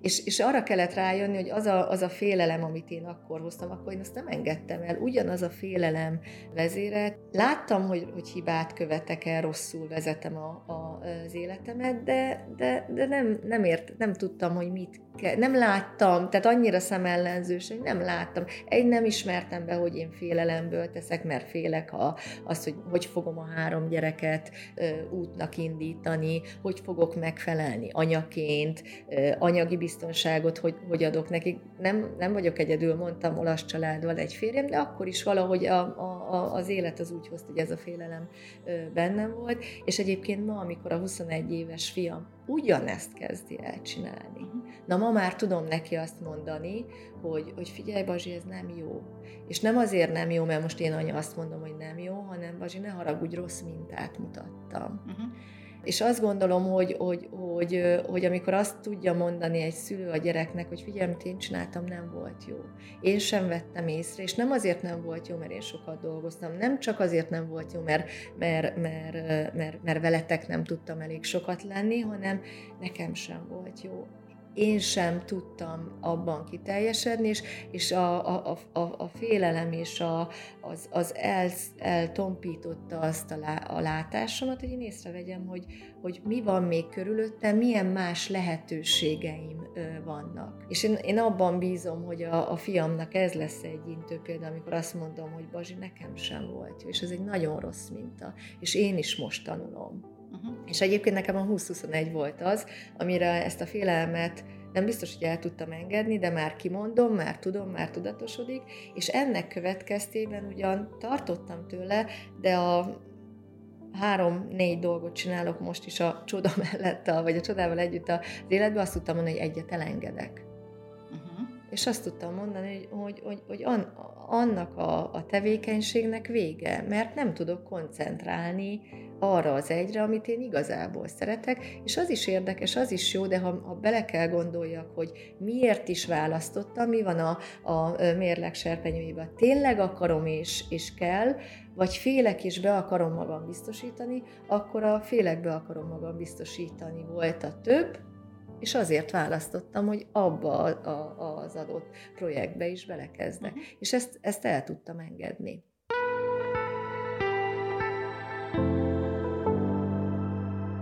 És, és arra kellett rájönni, hogy az a, az a félelem, amit én akkor hoztam, akkor én azt nem engedtem el. Ugyanaz a félelem vezéret. Láttam, hogy, hogy hibát követek el, rosszul vezetem a, a, az életemet, de, de, de nem, nem, ért, nem tudtam, hogy mit kell. Nem láttam, tehát annyira szemellenzős, hogy nem láttam. Egy nem ismertem be, hogy én félelemből teszek, mert félek ha azt, hogy hogy fogom a három gyereket ö, útnak indítani, hogy fogok megfelelni anyaként, ö, anyagi biztonságot, hogy, hogy adok nekik. Nem, nem vagyok egyedül, mondtam, olasz család van egy férjem, de akkor is valahogy a, a, az élet az úgy hozta, hogy ez a félelem bennem volt. És egyébként ma, amikor a 21 éves fiam ugyanezt kezdi el csinálni. Na ma már tudom neki azt mondani, hogy, hogy figyelj Bazsi, ez nem jó. És nem azért nem jó, mert most én anya azt mondom, hogy nem jó, hanem Bazsi, ne haragudj, rossz mintát mutattam. Uh-huh. És azt gondolom, hogy, hogy, hogy, hogy amikor azt tudja mondani egy szülő a gyereknek, hogy figyelj, amit én csináltam, nem volt jó. Én sem vettem észre, és nem azért nem volt jó, mert én sokat dolgoztam, nem csak azért nem volt jó, mert, mert, mert, mert, mert veletek nem tudtam elég sokat lenni, hanem nekem sem volt jó én sem tudtam abban kiteljesedni, és, és a, a, a, a félelem és a, az, az el, eltompította azt a, lá, a látásomat, hogy én észrevegyem, hogy, hogy mi van még körülöttem, milyen más lehetőségeim vannak. És én, én abban bízom, hogy a, a fiamnak ez lesz egy intő példa, amikor azt mondom, hogy Bazsi, nekem sem volt jó, és ez egy nagyon rossz minta, és én is most tanulom. Uh-huh. És egyébként nekem a 2021 volt az, amire ezt a félelmet nem biztos, hogy el tudtam engedni, de már kimondom, már tudom, már tudatosodik, és ennek következtében ugyan tartottam tőle, de a három-négy dolgot csinálok most is a csoda mellett, vagy a csodával együtt az életben, azt tudtam mondani, hogy egyet elengedek és azt tudtam mondani, hogy, hogy, hogy, hogy an, annak a, a tevékenységnek vége, mert nem tudok koncentrálni arra az egyre, amit én igazából szeretek, és az is érdekes, az is jó, de ha, ha bele kell gondoljak, hogy miért is választottam, mi van a, a mérleg serpenyőjében, tényleg akarom és, és kell, vagy félek és be akarom magam biztosítani, akkor a félek be akarom magam biztosítani volt a több, és azért választottam, hogy abba a, a, az adott projektbe is belekezdek. Uh-huh. És ezt, ezt el tudtam engedni.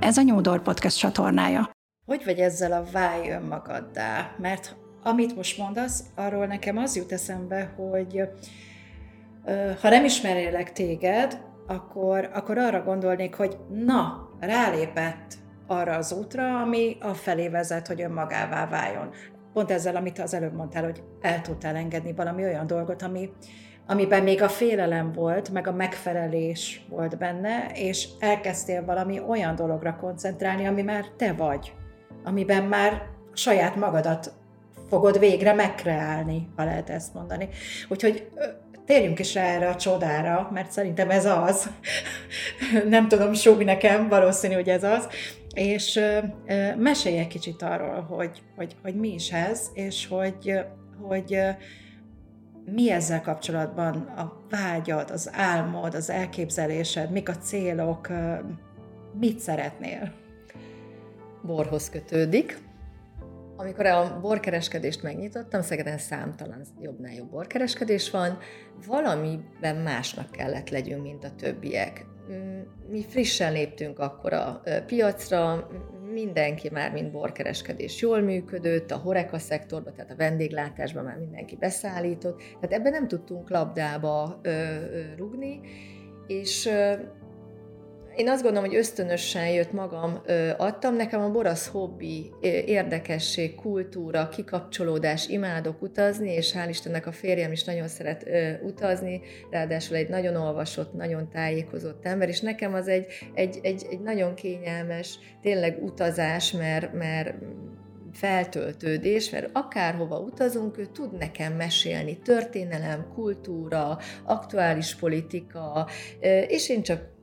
Ez a Nyúdor Podcast csatornája. Hogy vagy ezzel a válj önmagaddá? Mert amit most mondasz, arról nekem az jut eszembe, hogy ha nem ismerélek téged, akkor, akkor arra gondolnék, hogy na, rálépett arra az útra, ami a felé vezet, hogy önmagává váljon. Pont ezzel, amit az előbb mondtál, hogy el tudtál engedni valami olyan dolgot, ami, amiben még a félelem volt, meg a megfelelés volt benne, és elkezdtél valami olyan dologra koncentrálni, ami már te vagy, amiben már saját magadat fogod végre megkreálni, ha lehet ezt mondani. Úgyhogy térjünk is rá erre a csodára, mert szerintem ez az. Nem tudom, súg nekem, valószínű, hogy ez az. És mesélj egy kicsit arról, hogy, hogy, hogy mi is ez, és hogy, hogy mi ezzel kapcsolatban a vágyad, az álmod, az elképzelésed, mik a célok, mit szeretnél? Borhoz kötődik. Amikor a borkereskedést megnyitottam, Szegeden számtalan jobbnál jobb borkereskedés van, valamiben másnak kellett legyünk, mint a többiek. Mm, mi frissen léptünk akkor a piacra, mindenki már, mint borkereskedés jól működött, a horeka szektorban, tehát a vendéglátásban már mindenki beszállított, tehát ebben nem tudtunk labdába rugni, és én azt gondolom, hogy ösztönösen jött magam, adtam. Nekem a borasz hobbi, érdekesség, kultúra, kikapcsolódás, imádok utazni, és hál' Istennek a férjem is nagyon szeret utazni, ráadásul egy nagyon olvasott, nagyon tájékozott ember, és nekem az egy, egy, egy, egy nagyon kényelmes, tényleg utazás, mert, mert feltöltődés, mert akárhova utazunk, ő tud nekem mesélni történelem, kultúra, aktuális politika, és én csak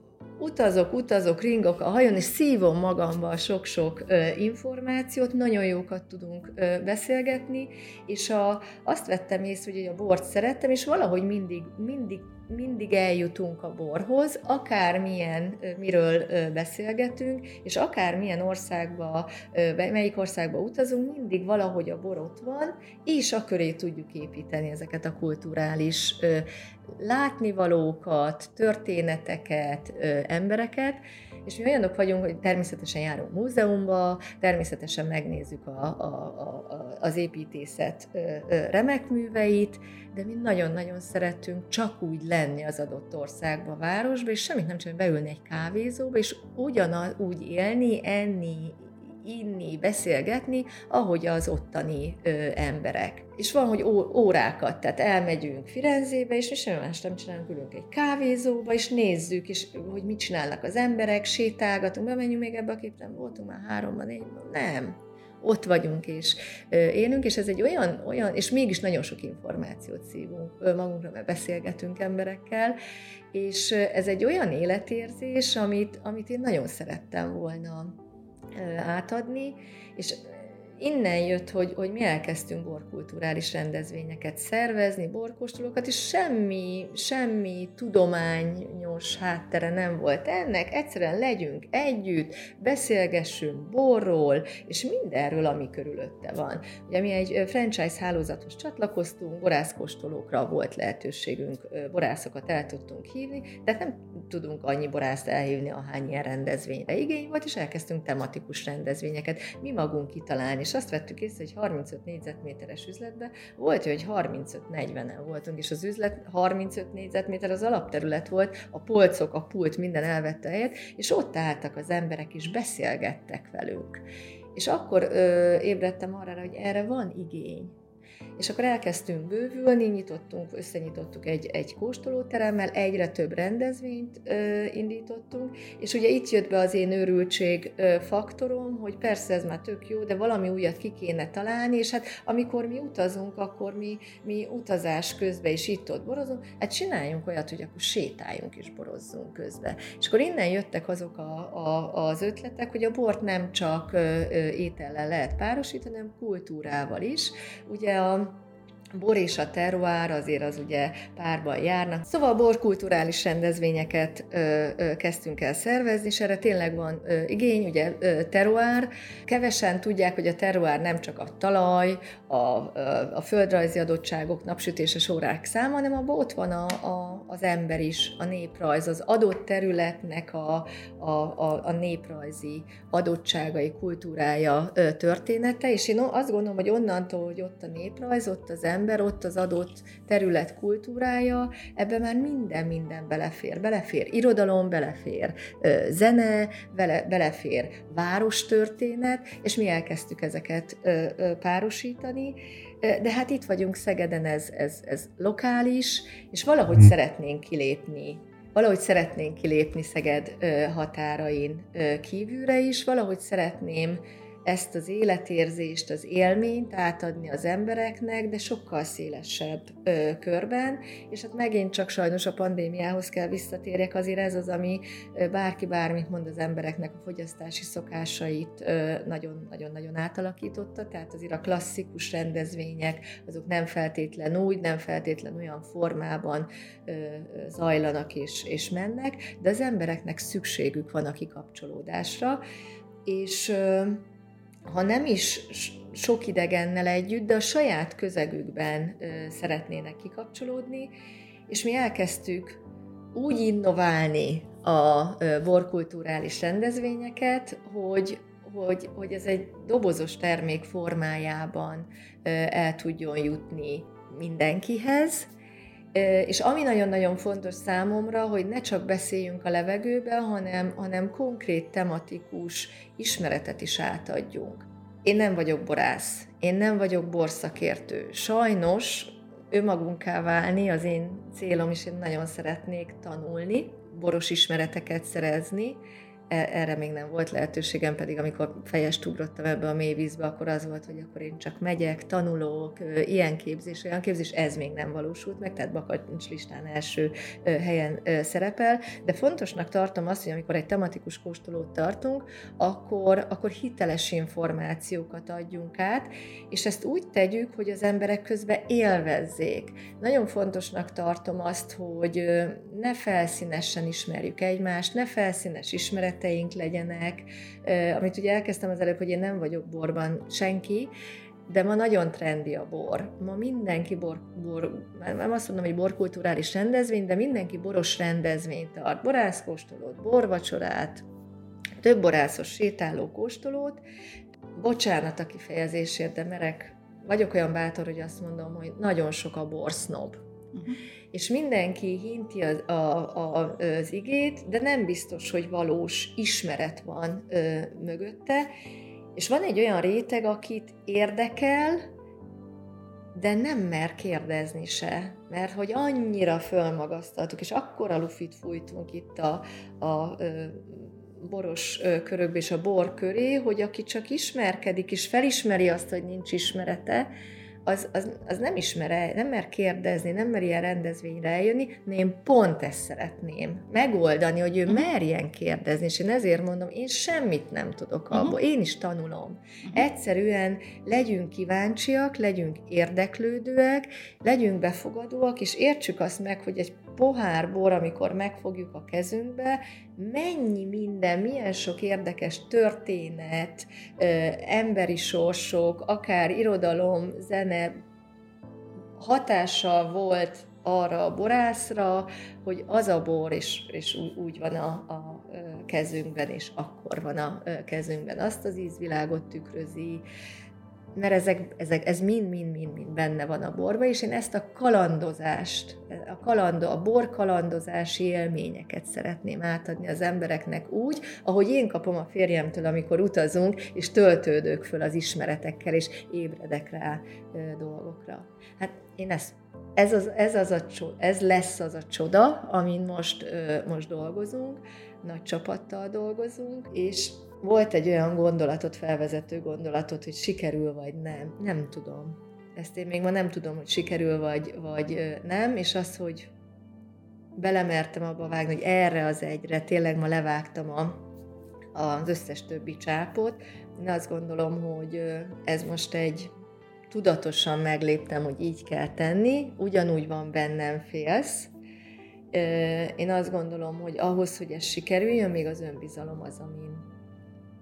utazok, utazok, ringok a hajón, és szívom magamba sok-sok információt, nagyon jókat tudunk beszélgetni, és a, azt vettem észre, hogy a bort szerettem, és valahogy mindig, mindig mindig eljutunk a borhoz, akármilyen, miről beszélgetünk, és akármilyen országba, melyik országba utazunk, mindig valahogy a bor ott van, és a köré tudjuk építeni ezeket a kulturális látnivalókat, történeteket, embereket, és mi olyanok vagyunk, hogy természetesen járunk múzeumba, természetesen megnézzük a, a, a, az építészet remek műveit, de mi nagyon-nagyon szeretünk csak úgy lenni az adott országba, városba, és semmit nem csak beülni egy kávézóba, és ugyanaz úgy élni, enni, inni, beszélgetni, ahogy az ottani ö, emberek. És van, hogy ó, órákat, tehát elmegyünk Firenzébe, és mi semmi más nem csinálunk, ülünk egy kávézóba, és nézzük, és hogy mit csinálnak az emberek, sétálgatunk, bemenjünk még ebbe a képre, voltunk már háromban, négyben, nem ott vagyunk és élünk, és ez egy olyan, olyan, és mégis nagyon sok információt szívunk magunkra, mert beszélgetünk emberekkel, és ez egy olyan életérzés, amit, amit én nagyon szerettem volna átadni, és innen jött, hogy, hogy mi elkezdtünk borkulturális rendezvényeket szervezni, borkóstolókat, és semmi, semmi tudományos háttere nem volt ennek, egyszerűen legyünk együtt, beszélgessünk borról, és mindenről, ami körülötte van. Ugye mi egy franchise hálózathoz csatlakoztunk, borászkóstolókra volt lehetőségünk, borászokat el tudtunk hívni, tehát nem tudunk annyi borászt elhívni, ahány ilyen rendezvényre igény volt, és elkezdtünk tematikus rendezvényeket mi magunk kitalálni, és azt vettük észre, hogy 35 négyzetméteres üzletben volt, hogy 35-40-en voltunk, és az üzlet 35 négyzetméter az alapterület volt, a polcok, a pult, minden elvette helyet, és ott álltak az emberek, és beszélgettek velünk. És akkor ö, ébredtem arra, hogy erre van igény. És akkor elkezdtünk bővülni, nyitottunk, összenyitottuk egy, egy kóstolóteremmel, egyre több rendezvényt ö, indítottunk, és ugye itt jött be az én őrültség ö, faktorom, hogy persze ez már tök jó, de valami újat ki kéne találni, és hát amikor mi utazunk, akkor mi, mi utazás közben is itt-ott borozunk, hát csináljunk olyat, hogy akkor sétáljunk és borozzunk közben. És akkor innen jöttek azok a, a, az ötletek, hogy a bort nem csak étellel lehet párosítani, hanem kultúrával is. Ugye a bor és a terroár azért az ugye párban járnak. Szóval borkulturális rendezvényeket ö, ö, kezdtünk el szervezni, és erre tényleg van ö, igény, ugye ö, terroár. Kevesen tudják, hogy a terroár nem csak a talaj, a, a földrajzi adottságok, napsütéses órák száma, hanem abban ott van a, a, az ember is, a néprajz, az adott területnek a, a, a, a néprajzi adottságai, kultúrája, története, és én azt gondolom, hogy onnantól, hogy ott a néprajz, ott az ember, ember, ott az adott terület kultúrája, ebbe már minden, minden belefér. Belefér irodalom, belefér zene, bele, belefér várostörténet, és mi elkezdtük ezeket párosítani. De hát itt vagyunk Szegeden, ez, ez, ez lokális, és valahogy hmm. szeretnénk kilépni valahogy szeretnénk kilépni Szeged határain kívülre is, valahogy szeretném ezt az életérzést, az élményt átadni az embereknek, de sokkal szélesebb ö, körben, és hát megint csak sajnos a pandémiához kell visszatérjek, azért ez az, ami bárki bármit mond az embereknek a fogyasztási szokásait nagyon-nagyon-nagyon átalakította, tehát azért a klasszikus rendezvények, azok nem feltétlen úgy, nem feltétlen olyan formában ö, zajlanak és, és mennek, de az embereknek szükségük van a kikapcsolódásra, és ha nem is sok idegennel együtt, de a saját közegükben szeretnének kikapcsolódni, és mi elkezdtük úgy innoválni a borkulturális rendezvényeket, hogy, hogy, hogy ez egy dobozos termék formájában el tudjon jutni mindenkihez, és ami nagyon-nagyon fontos számomra, hogy ne csak beszéljünk a levegőbe, hanem, hanem konkrét tematikus ismeretet is átadjunk. Én nem vagyok borász, én nem vagyok borszakértő. Sajnos önmagunká válni az én célom, és én nagyon szeretnék tanulni, boros ismereteket szerezni, erre még nem volt lehetőségem, pedig amikor fejest ugrottam ebbe a mély vízbe, akkor az volt, hogy akkor én csak megyek, tanulok, ilyen képzés, olyan képzés, ez még nem valósult meg, tehát Bakancs listán első helyen szerepel, de fontosnak tartom azt, hogy amikor egy tematikus kóstolót tartunk, akkor, akkor hiteles információkat adjunk át, és ezt úgy tegyük, hogy az emberek közben élvezzék. Nagyon fontosnak tartom azt, hogy ne felszínesen ismerjük egymást, ne felszínes ismeret ötleteink legyenek, amit ugye elkezdtem az előbb, hogy én nem vagyok borban senki, de ma nagyon trendi a bor. Ma mindenki bor, bor nem azt mondom, hogy borkulturális rendezvény, de mindenki boros rendezvényt tart. Borászkóstolót, borvacsorát, több borászos sétáló kóstolót. Bocsánat a kifejezésért, de merek, vagyok olyan bátor, hogy azt mondom, hogy nagyon sok a borsznob. Uh-huh és mindenki hinti az, a, a, az igét, de nem biztos, hogy valós ismeret van ö, mögötte, és van egy olyan réteg, akit érdekel, de nem mer kérdezni se, mert hogy annyira fölmagasztaltuk, és akkora lufit fújtunk itt a, a, a boros körökbe és a bor köré, hogy aki csak ismerkedik, és felismeri azt, hogy nincs ismerete, az, az, az nem ismer, nem mer kérdezni, nem mer ilyen rendezvényre eljönni, de én pont ezt szeretném megoldani, hogy ő uh-huh. merjen kérdezni, és én ezért mondom, én semmit nem tudok abból, uh-huh. én is tanulom. Uh-huh. Egyszerűen legyünk kíváncsiak, legyünk érdeklődőek, legyünk befogadóak, és értsük azt meg, hogy egy pohár bor, amikor megfogjuk a kezünkbe, mennyi minden, milyen sok érdekes történet, emberi sorsok, akár irodalom, zene hatással volt arra a borászra, hogy az a bor, és, és úgy van a, a kezünkben, és akkor van a kezünkben. Azt az ízvilágot tükrözi, mert ezek, ezek, ez mind-mind-mind benne van a borba, és én ezt a kalandozást, a, kalando, a bor kalandozási élményeket szeretném átadni az embereknek úgy, ahogy én kapom a férjemtől, amikor utazunk, és töltődök föl az ismeretekkel, és ébredek rá ö, dolgokra. Hát én ezt ez, az, ez, az a csoda, ez lesz az a csoda, amin most, ö, most dolgozunk, nagy csapattal dolgozunk, és volt egy olyan gondolatot, felvezető gondolatot, hogy sikerül vagy nem. Nem tudom. Ezt én még ma nem tudom, hogy sikerül vagy, vagy nem, és az, hogy belemertem abba vágni, hogy erre az egyre, tényleg ma levágtam a, az összes többi csápot. Én azt gondolom, hogy ez most egy tudatosan megléptem, hogy így kell tenni, ugyanúgy van bennem félsz. Én azt gondolom, hogy ahhoz, hogy ez sikerüljön, még az önbizalom az, amin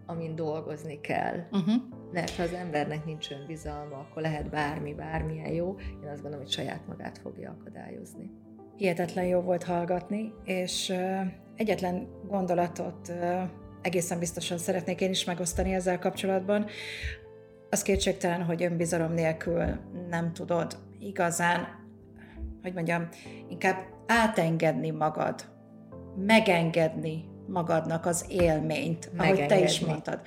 amin dolgozni kell. Uh-huh. Mert ha az embernek nincs önbizalma, akkor lehet bármi, bármilyen jó. Én azt gondolom, hogy saját magát fogja akadályozni. Hihetetlen jó volt hallgatni, és egyetlen gondolatot egészen biztosan szeretnék én is megosztani ezzel kapcsolatban. Az kétségtelen, hogy önbizalom nélkül nem tudod igazán, hogy mondjam, inkább átengedni magad, megengedni magadnak az élményt, ahogy te is mondtad.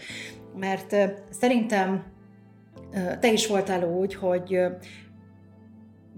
Mert szerintem te is voltál úgy, hogy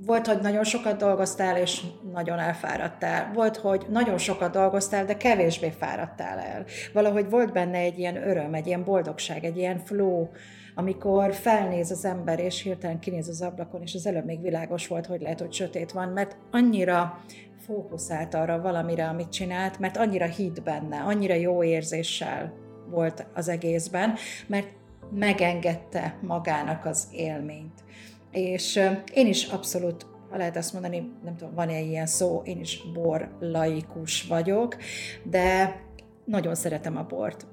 volt, hogy nagyon sokat dolgoztál, és nagyon elfáradtál. Volt, hogy nagyon sokat dolgoztál, de kevésbé fáradtál el. Valahogy volt benne egy ilyen öröm, egy ilyen boldogság, egy ilyen flow, amikor felnéz az ember, és hirtelen kinéz az ablakon, és az előbb még világos volt, hogy lehet, hogy sötét van, mert annyira fókuszált arra valamire, amit csinált, mert annyira hit benne, annyira jó érzéssel volt az egészben, mert megengedte magának az élményt. És én is abszolút, ha lehet azt mondani, nem tudom, van-e ilyen szó, én is bor laikus vagyok, de nagyon szeretem a bort.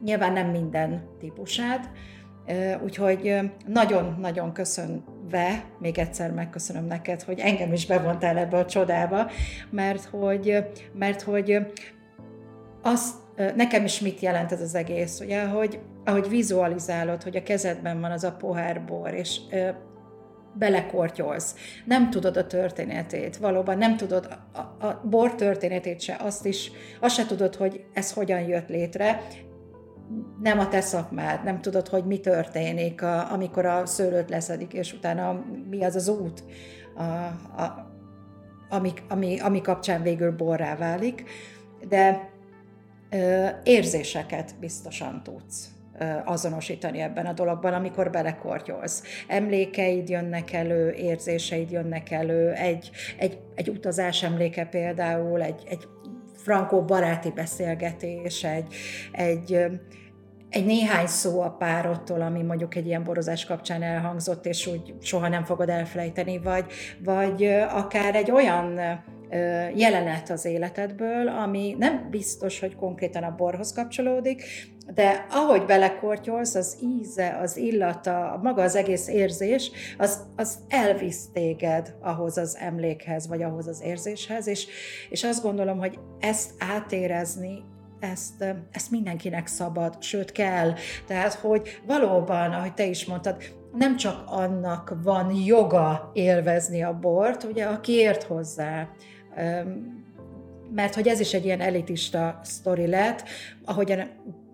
Nyilván nem minden típusát, Úgyhogy nagyon-nagyon köszönve, még egyszer megköszönöm neked, hogy engem is bevontál ebbe a csodába, mert hogy, mert hogy az, nekem is mit jelent ez az egész, ugye, hogy ahogy vizualizálod, hogy a kezedben van az a pohár bor, és belekortyolsz. Nem tudod a történetét, valóban nem tudod a, a bor történetét se, azt is, azt se tudod, hogy ez hogyan jött létre, nem a te szakmád, nem tudod, hogy mi történik, a, amikor a szőlőt leszedik, és utána mi az az út, a, a, ami, ami, ami kapcsán végül borrá válik, de ö, érzéseket biztosan tudsz azonosítani ebben a dologban, amikor belekortyolsz. Emlékeid jönnek elő, érzéseid jönnek elő, egy, egy, egy utazás emléke például, egy, egy frankó baráti beszélgetés, egy, egy egy néhány szó a párodtól, ami mondjuk egy ilyen borozás kapcsán elhangzott, és úgy soha nem fogod elfelejteni, vagy, vagy akár egy olyan jelenet az életedből, ami nem biztos, hogy konkrétan a borhoz kapcsolódik, de ahogy belekortyolsz, az íze, az illata, maga az egész érzés, az, az elvisz téged ahhoz az emlékhez, vagy ahhoz az érzéshez, és, és azt gondolom, hogy ezt átérezni ezt, ezt mindenkinek szabad, sőt kell. Tehát, hogy valóban, ahogy te is mondtad, nem csak annak van joga élvezni a bort, ugye, aki ért hozzá, mert hogy ez is egy ilyen elitista sztori lett, ahogyan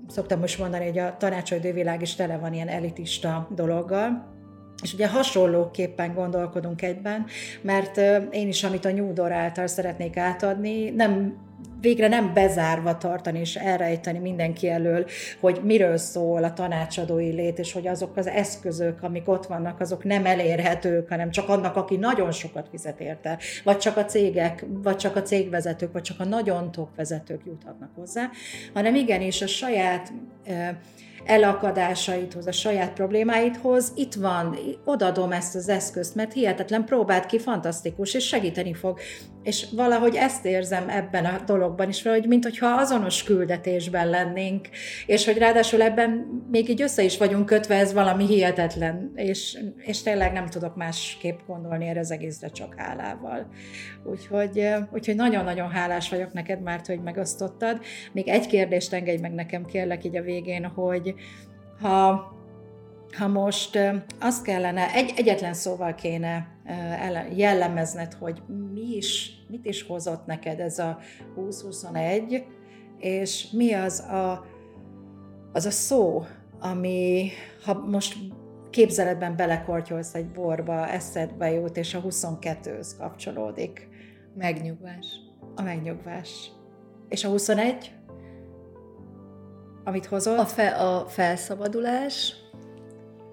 szoktam most mondani, hogy a tanácsadó világ is tele van ilyen elitista dologgal, és ugye hasonlóképpen gondolkodunk egyben, mert én is, amit a Nyúdor által szeretnék átadni, nem végre nem bezárva tartani és elrejteni mindenki elől, hogy miről szól a tanácsadói lét, és hogy azok az eszközök, amik ott vannak, azok nem elérhetők, hanem csak annak, aki nagyon sokat fizet érte, vagy csak a cégek, vagy csak a cégvezetők, vagy csak a nagyon top vezetők juthatnak hozzá, hanem igenis a saját elakadásaithoz, a saját problémáithoz, itt van, odadom ezt az eszközt, mert hihetetlen próbált ki, fantasztikus, és segíteni fog. És valahogy ezt érzem ebben a dologban is, hogy mint hogyha azonos küldetésben lennénk, és hogy ráadásul ebben még így össze is vagyunk kötve, ez valami hihetetlen, és, és tényleg nem tudok másképp gondolni erre az egészre, csak hálával. Úgyhogy, úgyhogy nagyon-nagyon hálás vagyok neked, már, hogy megosztottad. Még egy kérdést engedj meg nekem, kérlek így a végén, hogy ha ha most azt kellene, egy, egyetlen szóval kéne jellemezned, hogy mi is, mit is hozott neked ez a 2021, és mi az a, az a szó, ami, ha most képzeletben belekortyolsz egy borba, eszedbe jut, és a 22-höz kapcsolódik. Megnyugvás. A megnyugvás. És a 21? Amit hozott? A, fe, a felszabadulás,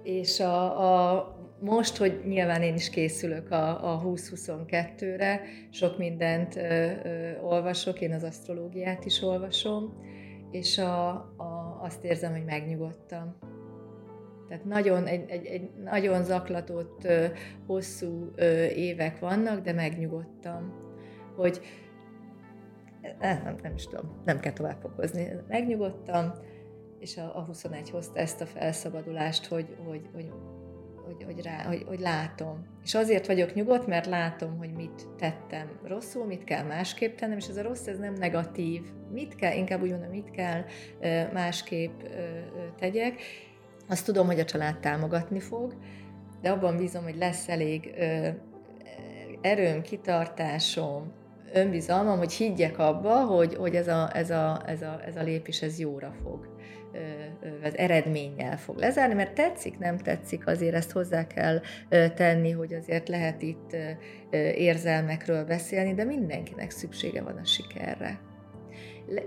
és a, a most, hogy nyilván én is készülök a, a 20-22-re, sok mindent ö, ö, olvasok, én az asztrológiát is olvasom, és a, a, azt érzem, hogy megnyugodtam. Tehát nagyon, egy, egy, egy nagyon zaklatott, ö, hosszú ö, évek vannak, de megnyugodtam, hogy eh, nem, nem is tudom, nem kell tovább fokozni. Megnyugodtam, és a, a 21 hozta ezt a felszabadulást, hogy, hogy, hogy, hogy, hogy, rá, hogy, hogy látom. És azért vagyok nyugodt, mert látom, hogy mit tettem rosszul, mit kell másképp tennem, és ez a rossz, ez nem negatív. Mit kell, inkább úgy mondom, mit kell másképp tegyek. Azt tudom, hogy a család támogatni fog, de abban bízom, hogy lesz elég erőm, kitartásom, önbizalmam, hogy higgyek abba, hogy, hogy ez, a, ez, a, ez, a, ez a lépés ez jóra fog az eredménnyel fog lezárni, mert tetszik, nem tetszik, azért ezt hozzá kell tenni, hogy azért lehet itt érzelmekről beszélni, de mindenkinek szüksége van a sikerre.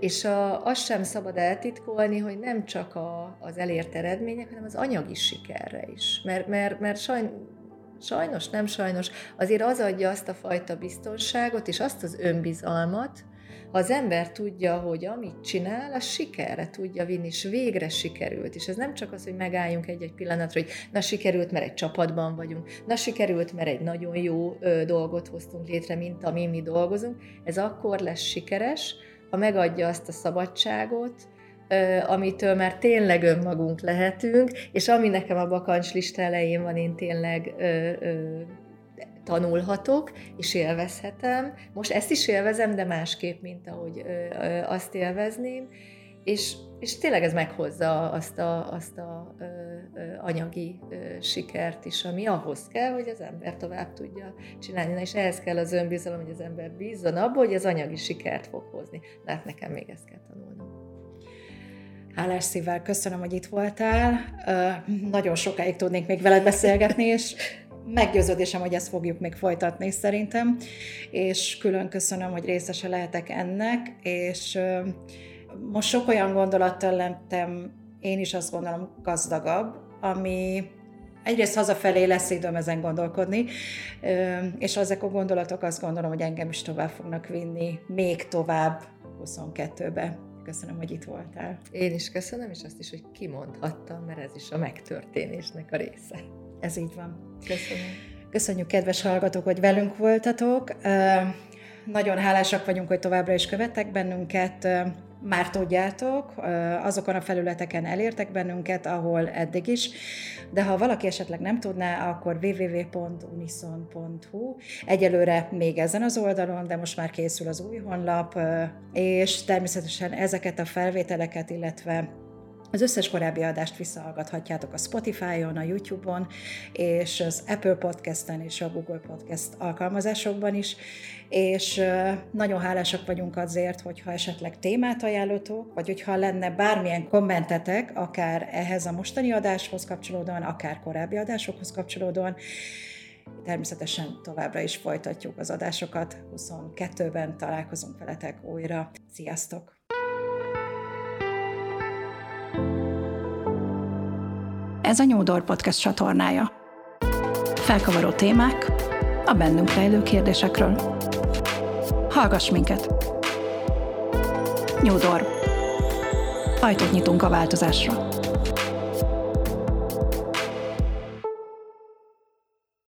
És a, azt sem szabad eltitkolni, hogy nem csak a, az elért eredmények, hanem az anyagi sikerre is. Mert, mert, mert sajn, sajnos, nem sajnos, azért az adja azt a fajta biztonságot és azt az önbizalmat, ha az ember tudja, hogy amit csinál, az sikerre tudja vinni, és végre sikerült. És ez nem csak az, hogy megálljunk egy-egy pillanatra, hogy na sikerült, mert egy csapatban vagyunk, na sikerült, mert egy nagyon jó ö, dolgot hoztunk létre, mint ami mi dolgozunk. Ez akkor lesz sikeres, ha megadja azt a szabadságot, amitől már tényleg önmagunk lehetünk, és ami nekem a bakancs lista elején van, én tényleg ö, ö, tanulhatok, és élvezhetem. Most ezt is élvezem, de másképp, mint ahogy ö, ö, azt élvezném, és, és tényleg ez meghozza azt a, azt a ö, ö, anyagi ö, sikert is, ami ahhoz kell, hogy az ember tovább tudja csinálni. Na, és ehhez kell az önbizalom, hogy az ember bízzon abba, hogy az anyagi sikert fog hozni. Hát nekem még ezt kell tanulnom. Hálás szívvel köszönöm, hogy itt voltál. Nagyon sokáig tudnék még veled beszélgetni, és meggyőződésem, hogy ezt fogjuk még folytatni szerintem, és külön köszönöm, hogy részese lehetek ennek, és most sok olyan gondolattal lettem, én is azt gondolom gazdagabb, ami egyrészt hazafelé lesz időm ezen gondolkodni, és ezek a gondolatok azt gondolom, hogy engem is tovább fognak vinni, még tovább 22-be. Köszönöm, hogy itt voltál. Én is köszönöm, és azt is, hogy kimondhattam, mert ez is a megtörténésnek a része. Ez így van. Köszönöm. Köszönjük, kedves hallgatók, hogy velünk voltatok. Nagyon hálásak vagyunk, hogy továbbra is követtek bennünket. Már tudjátok, azokon a felületeken elértek bennünket, ahol eddig is, de ha valaki esetleg nem tudná, akkor www.unison.hu. Egyelőre még ezen az oldalon, de most már készül az új honlap, és természetesen ezeket a felvételeket, illetve az összes korábbi adást visszahallgathatjátok a Spotify-on, a YouTube-on, és az Apple Podcast-en és a Google Podcast alkalmazásokban is, és nagyon hálásak vagyunk azért, hogyha esetleg témát ajánlotok, vagy hogyha lenne bármilyen kommentetek, akár ehhez a mostani adáshoz kapcsolódóan, akár korábbi adásokhoz kapcsolódóan, Természetesen továbbra is folytatjuk az adásokat. 22-ben találkozunk veletek újra. Sziasztok! Ez a New Door Podcast csatornája. Felkavaró témák a bennünk rejlő kérdésekről. Hallgass minket! New Door. Ajtót nyitunk a változásra.